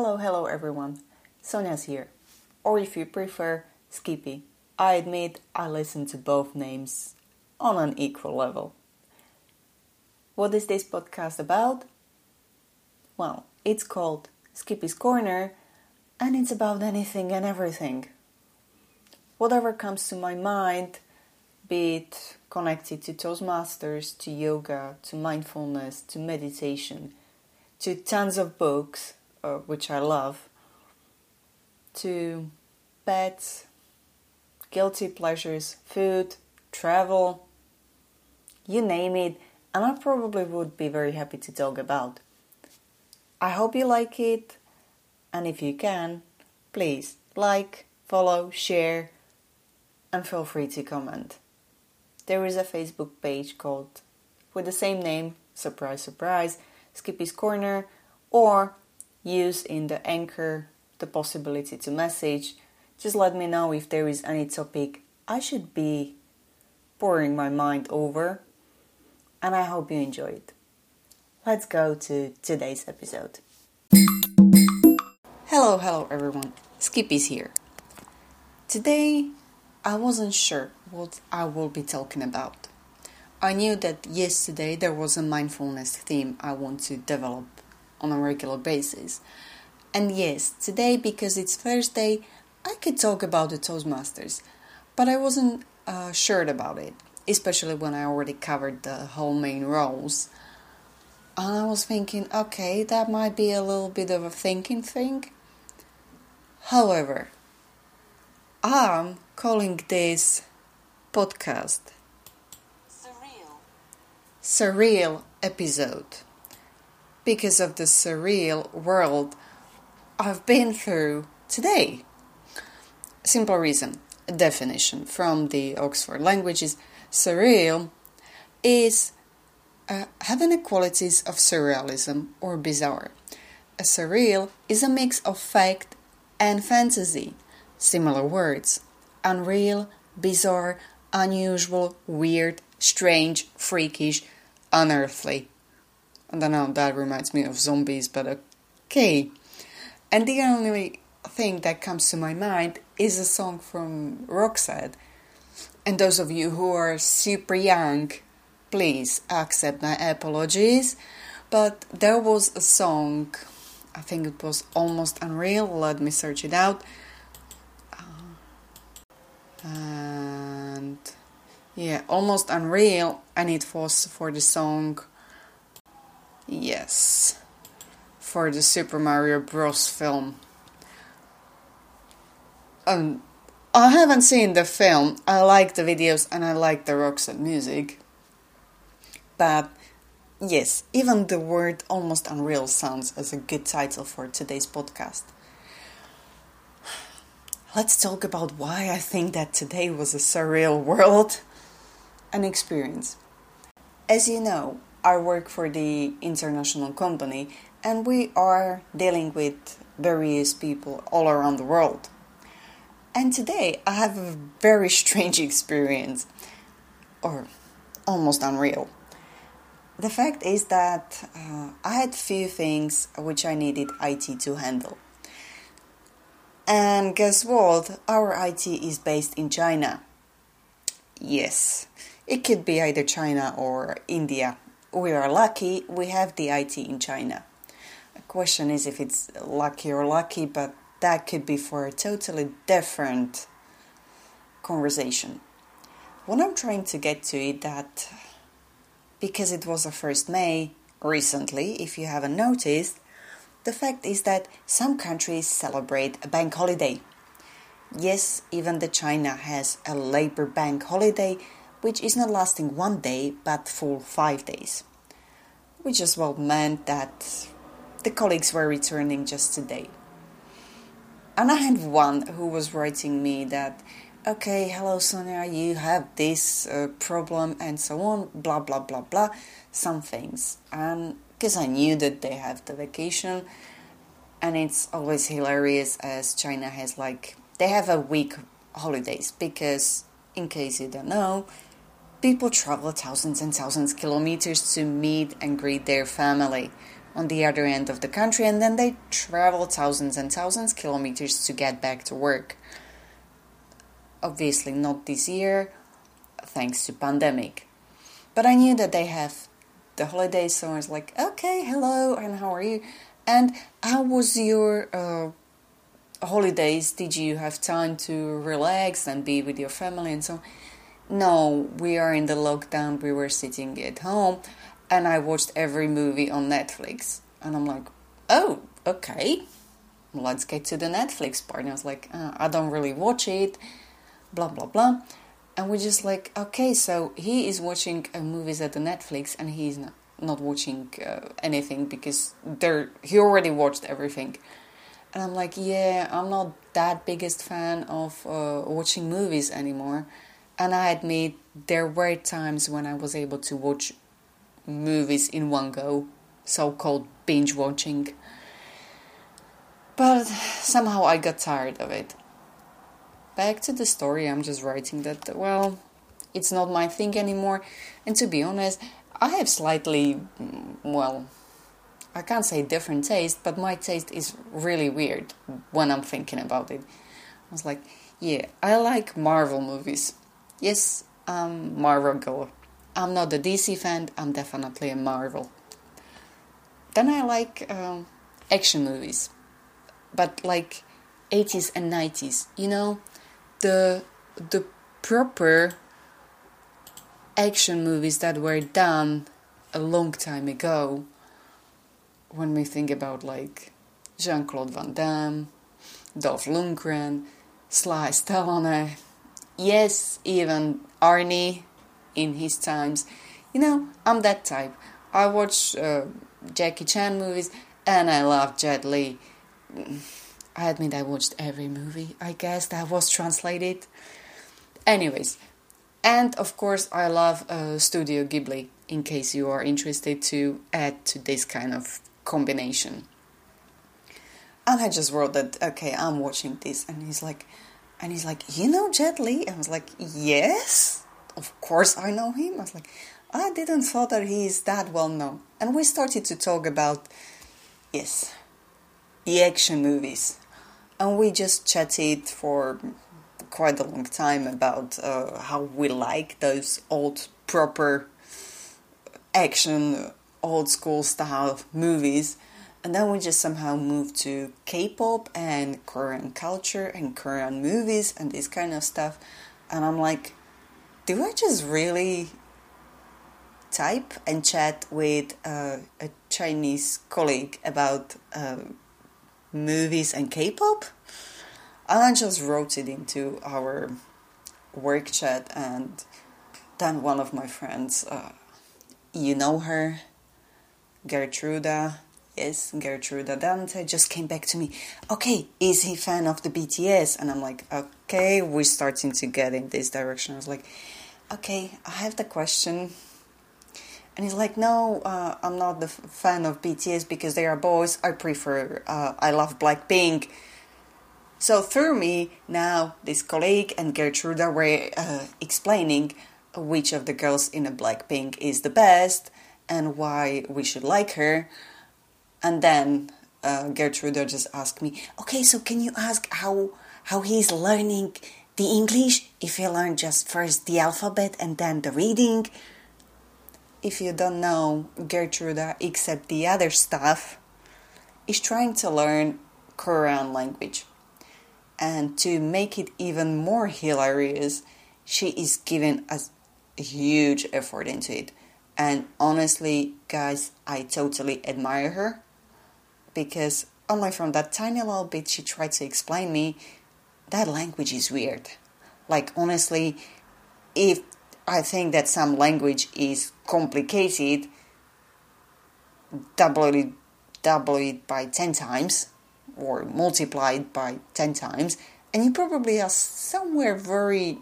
Hello, hello everyone. Sonia's here. Or if you prefer, Skippy. I admit I listen to both names on an equal level. What is this podcast about? Well, it's called Skippy's Corner and it's about anything and everything. Whatever comes to my mind, be it connected to Toastmasters, to yoga, to mindfulness, to meditation, to tons of books, uh, which I love, to pets, guilty pleasures, food, travel, you name it, and I probably would be very happy to talk about. I hope you like it, and if you can, please like, follow, share, and feel free to comment. There is a Facebook page called with the same name, surprise, surprise, Skippy's Corner, or use in the anchor the possibility to message. Just let me know if there is any topic I should be pouring my mind over, and I hope you enjoy it. Let's go to today's episode. Hello, hello everyone. Skippy's here. Today, I wasn't sure what I will be talking about. I knew that yesterday there was a mindfulness theme I want to develop on a regular basis. And yes, today, because it's Thursday, I could talk about the Toastmasters, but I wasn't uh, sure about it, especially when I already covered the whole main roles. And I was thinking, okay, that might be a little bit of a thinking thing. However, I'm calling this podcast Surreal. surreal episode because of the surreal world I've been through today. Simple reason. Definition from the Oxford Languages surreal is uh, having the qualities of surrealism or bizarre. A surreal is a mix of fact and fantasy, similar words unreal, bizarre, unusual, weird, strange, freakish, unearthly. I don't know, that reminds me of zombies, but okay. And the only thing that comes to my mind is a song from Roxette. And those of you who are super young, please accept my apologies. But there was a song, I think it was Almost Unreal, let me search it out. Uh, and yeah, Almost Unreal, and it was for the song, yes, for the Super Mario Bros. film. Um, I haven't seen the film. I like the videos and I like the Roxette music. But yes, even the word almost unreal sounds as a good title for today's podcast. Let's talk about why I think that today was a surreal world and experience. As you know, I work for the international company and we are dealing with various people all around the world. And today I have a very strange experience, or almost unreal. The fact is that uh, I had few things which I needed IT to handle. And guess what? Our IT is based in China. Yes, it could be either China or India. We are lucky we have the IT in China. The question is if it's lucky or lucky, but that could be for a totally different conversation. What I'm trying to get to is that because it was the 1st May recently, if you haven't noticed, the fact is that some countries celebrate a bank holiday. Yes, even the China has a labor bank holiday which is not lasting one day but full 5 days. Which as well meant that the colleagues were returning just today. And I had one who was writing me that, okay, hello Sonia, you have this uh, problem and so on, blah blah blah blah, some things. And because I knew that they have the vacation, and it's always hilarious as China has like, they have a week holidays because, in case you don't know, people travel thousands and thousands of kilometers to meet and greet their family on the other end of the country and then they travel thousands and thousands of kilometers to get back to work. Obviously not this year thanks to pandemic. But i knew that they have the holidays so i was like okay hello and how are you? And how was your uh, holidays? Did you have time to relax and be with your family and so on no we are in the lockdown. We were sitting at home and i watched every movie on netflix. And i'm like oh okay. Let's get to the netflix part. And i was like uh, i don't really watch it. Blah blah blah. And we're just like okay so he is watching uh, movies at the netflix and he's not, not watching uh, anything because there he already watched everything. And I'm like, yeah, I'm not that biggest fan of uh, watching movies anymore. And I admit there were times when I was able to watch movies in one go, so called binge watching. But somehow I got tired of it. Back to the story, I'm just writing that, well, it's not my thing anymore. And to be honest, I have slightly, mm, well, I can't say different taste, but my taste is really weird when I'm thinking about it. I was like, yeah, I like Marvel movies. Yes, I'm Marvel girl. I'm not a DC fan, I'm definitely a Marvel. Then I like um, action movies, but like 80s and 90s, you know, the the proper action movies that were done a long time ago when we think about like Jean Claude Van Damme, Dolph Lundgren, Sly Stallone, yes, even Arnie in his times. You know, I'm that type. I watch uh, Jackie Chan movies and I love Jet Li. I admit I watched every movie, I guess, that was translated. Anyways, and of course, I love uh, Studio Ghibli, in case you are interested to add to this kind of combination. And I just wrote that, okay, I'm watching this. And he's like, and he's like, you know Jet Li? I was like, yes, of course I know him. I was like, I didn't thought that he is that well known. And we started to talk about, yes, the action movies. And we just chatted for quite a long time about uh, how we like those old proper action old school style movies. And then we just somehow moved to K pop and Korean culture and Korean movies and this kind of stuff. And I'm like, do I just really type and chat with uh, a Chinese colleague about uh, movies and K pop? And I just wrote it into our work chat, and then one of my friends, uh, you know her, Gertruda, yes, Gertruda Dante just came back to me. Okay, is he fan of the BTS? And I'm like, okay, we're starting to get in this direction. I was like, okay, I have the question. And he's like, no, uh, I'm not the f- fan of BTS because they are boys. I prefer, uh, I love Blackpink. So through me, now this colleague and Gertruda were uh, explaining which of the girls in a Blackpink is the best and why we should like her. And then uh, Gertrude just asked me, okay, so can you ask how how he's learning the English? If he learned just first the alphabet and then the reading. If you don't know, Gertrude, except the other stuff, is trying to learn Korean language. And to make it even more hilarious, she is giving a huge effort into it. And honestly, guys, I totally admire her because only from that tiny little bit she tried to explain me, that language is weird. Like honestly, if I think that some language is complicated, double it, double it by 10 times or multiply it by 10 times, and you probably are somewhere very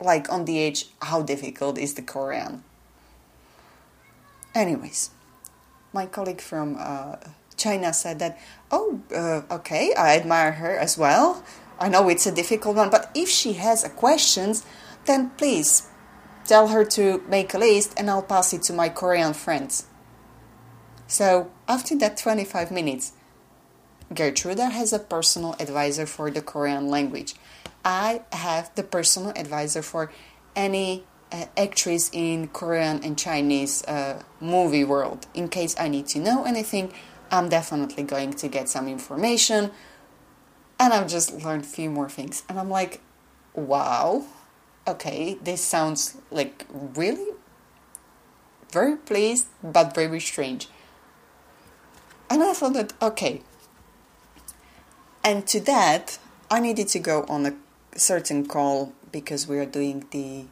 like on the edge how difficult is the Korean. Anyways, my colleague from uh, China said that, oh, uh, okay, I admire her as well. I know it's a difficult one, but if she has a questions, then please tell her to make a list and I'll pass it to my Korean friends. So after that 25 minutes, Gertruda has a personal advisor for the Korean language. I have the personal advisor for any uh, actress in Korean and Chinese uh, movie world. In case I need to know anything, I'm definitely going to get some information. And I've just learned a few more things. And I'm like, wow, okay, this sounds like really very pleased, but very strange. And I thought that, okay. And to that, I needed to go on a certain call because we are doing the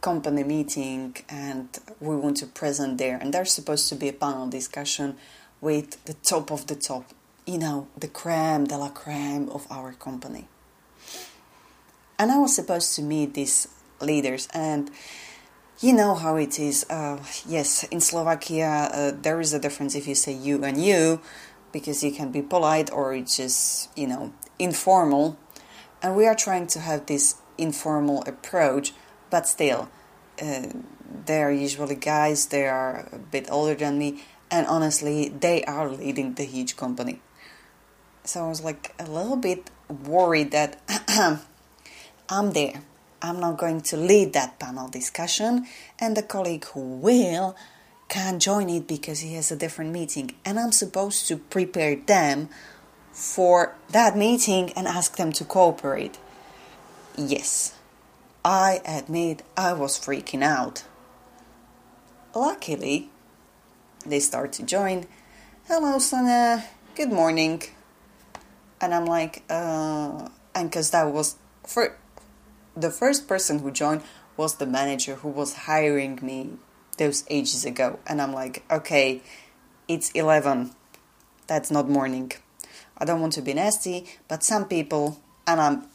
company meeting and we want to present there. And there's supposed to be a panel discussion with the top of the top, you know, the creme de la creme of our company. And I was supposed to meet these leaders and you know how it is. Uh, yes, in Slovakia, uh, there is a difference if you say you and you, because you can be polite or it's just, you know, informal. And we are trying to have this informal approach, but still, uh, they are usually guys, they are a bit older than me, and honestly, they are leading the huge company. So I was like a little bit worried that I'm there I'm not going to lead that panel discussion, and the colleague who will can't join it because he has a different meeting, and I'm supposed to prepare them for that meeting and ask them to cooperate. Yes, I admit I was freaking out. Luckily, they start to join. Hello, Sana. Good morning. And I'm like, uh, and because that was for the first person who joined was the manager who was hiring me those ages ago. And I'm like, okay, it's 11. That's not morning. I don't want to be nasty, but some people, and I'm,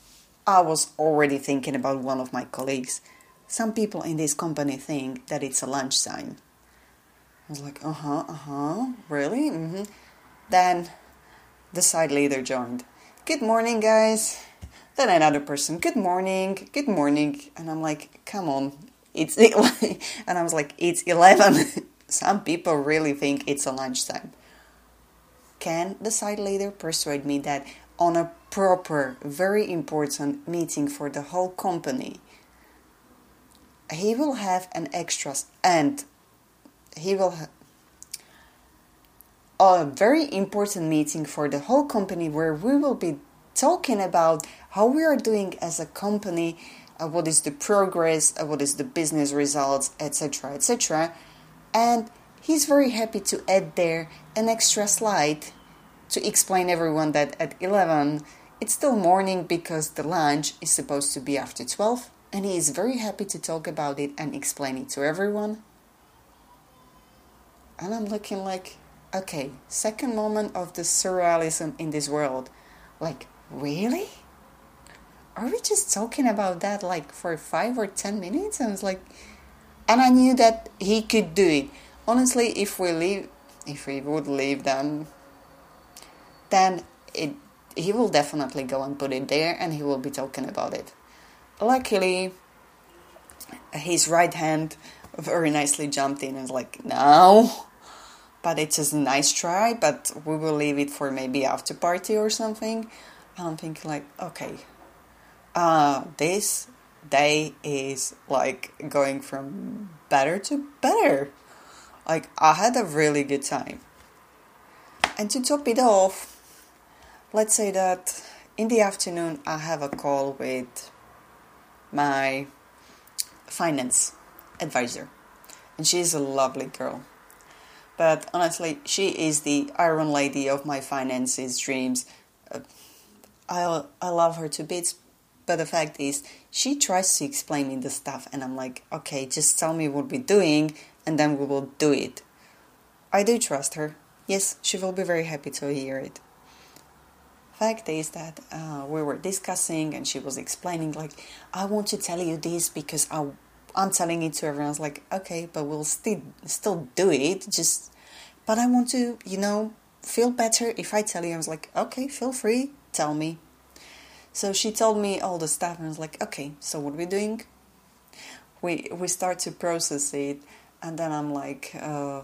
I was already thinking about one of my colleagues. Some people in this company think that it's a lunch sign. I was like, uh huh, uh huh, really? Mm-hmm. Then the side leader joined. Good morning, guys. Then another person, good morning, good morning. And I'm like, come on, it's, and I was like, it's 11. Some people really think it's a lunchtime. Can the side leader persuade me that on a proper, very important meeting for the whole company, he will have an extras and he will a very important meeting for the whole company where we will be talking about how we are doing as a company, uh, what is the progress, uh, what is the business results, etc., etc. And he's very happy to add there an extra slide to explain everyone that at 11 it's still morning because the lunch is supposed to be after 12 and he is very happy to talk about it and explain it to everyone. And I'm looking like, okay, second moment of the surrealism in this world. Like, really? are we just talking about that like for five or ten minutes? And like, and I knew that he could do it. Honestly, if we leave, if we would leave them, then it he will definitely go and put it there, and he will be talking about it. Luckily, his right hand very nicely jumped in and was like, no. But it's just a nice try, but we will leave it for maybe after party or something. I'm thinking like, okay, uh, this day is like going from better to better. Like, I had a really good time. And to top it off, let's say that in the afternoon I have a call with my finance advisor, and she's a lovely girl. But honestly, she is the iron lady of my finances dreams. Uh, I I love her to bits, but the fact is, she tries to explain me the stuff, and I'm like, okay, just tell me what we're doing, and then we will do it. I do trust her. Yes, she will be very happy to hear it. Fact is that uh, we were discussing, and she was explaining, like, I want to tell you this because I, I'm telling it to everyone. I was like, okay, but we'll still still do it. Just, but I want to, you know, feel better if I tell you. I was like, okay, feel free, tell me. So she told me all the stuff, and I was like, okay, so what are we doing? We we start to process it, and then I'm like, uh,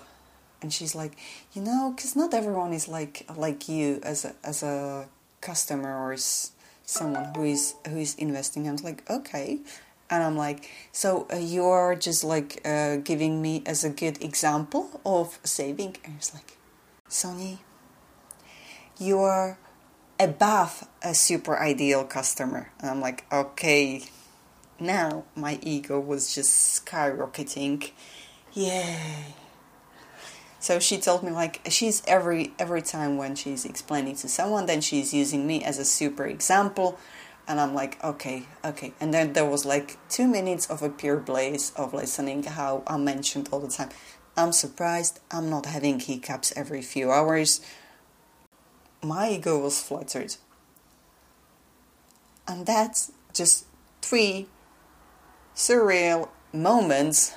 and she's like, you know, because not everyone is like like you as a as a customer or someone who is who is investing. I was like, okay, and I'm like, so uh, you're just like uh, giving me as a good example of saving, and it's like, Sony, you're above a super ideal customer, and I'm like, okay. Now my ego was just skyrocketing. Yay! So she told me like she's every every time when she's explaining to someone, then she's using me as a super example, and I'm like, okay, okay. And then there was like two minutes of a pure blaze of listening how I mentioned all the time. I'm surprised I'm not having hiccups every few hours. My ego was flattered. And that's just three surreal moments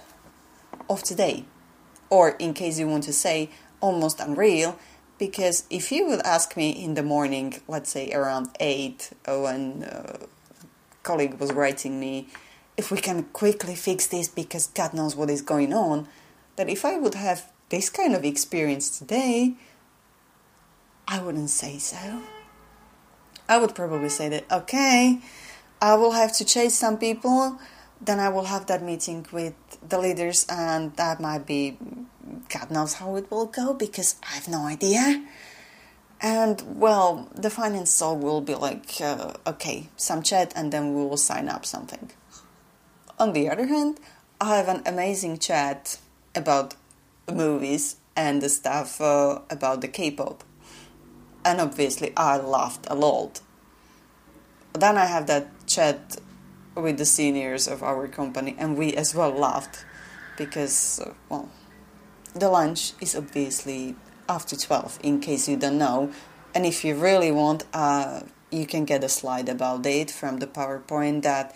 of today. Or, in case you want to say, almost unreal, because if you would ask me in the morning, let's say around 8, uh, when a colleague was writing me, if we can quickly fix this because God knows what is going on, that if I would have this kind of experience today, I wouldn't say so. I would probably say that, okay, I will have to chase some people then I will have that meeting with the leaders, and that might be God knows how it will go because I have no idea. And well, the finance soul will be like, uh, okay, some chat, and then we will sign up something. On the other hand, I have an amazing chat about movies and the stuff uh, about the K-pop, and obviously I laughed a lot. Then I have that chat with the seniors of our company, and we as well laughed because, uh, well, the lunch is obviously after 12, in case you don't know. And if you really want, uh, you can get a slide about it from the PowerPoint that,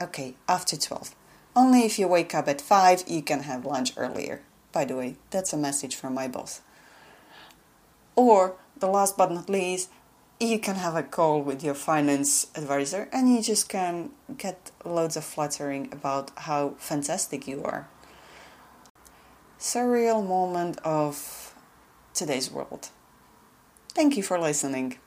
okay, after 12. Only if you wake up at 5, you can have lunch earlier. By the way, that's a message from my boss. Or, the last but not least, you can have a call with your finance advisor and you just can get loads of flattering about how fantastic you are. Surreal moment of today's world. Thank you for listening.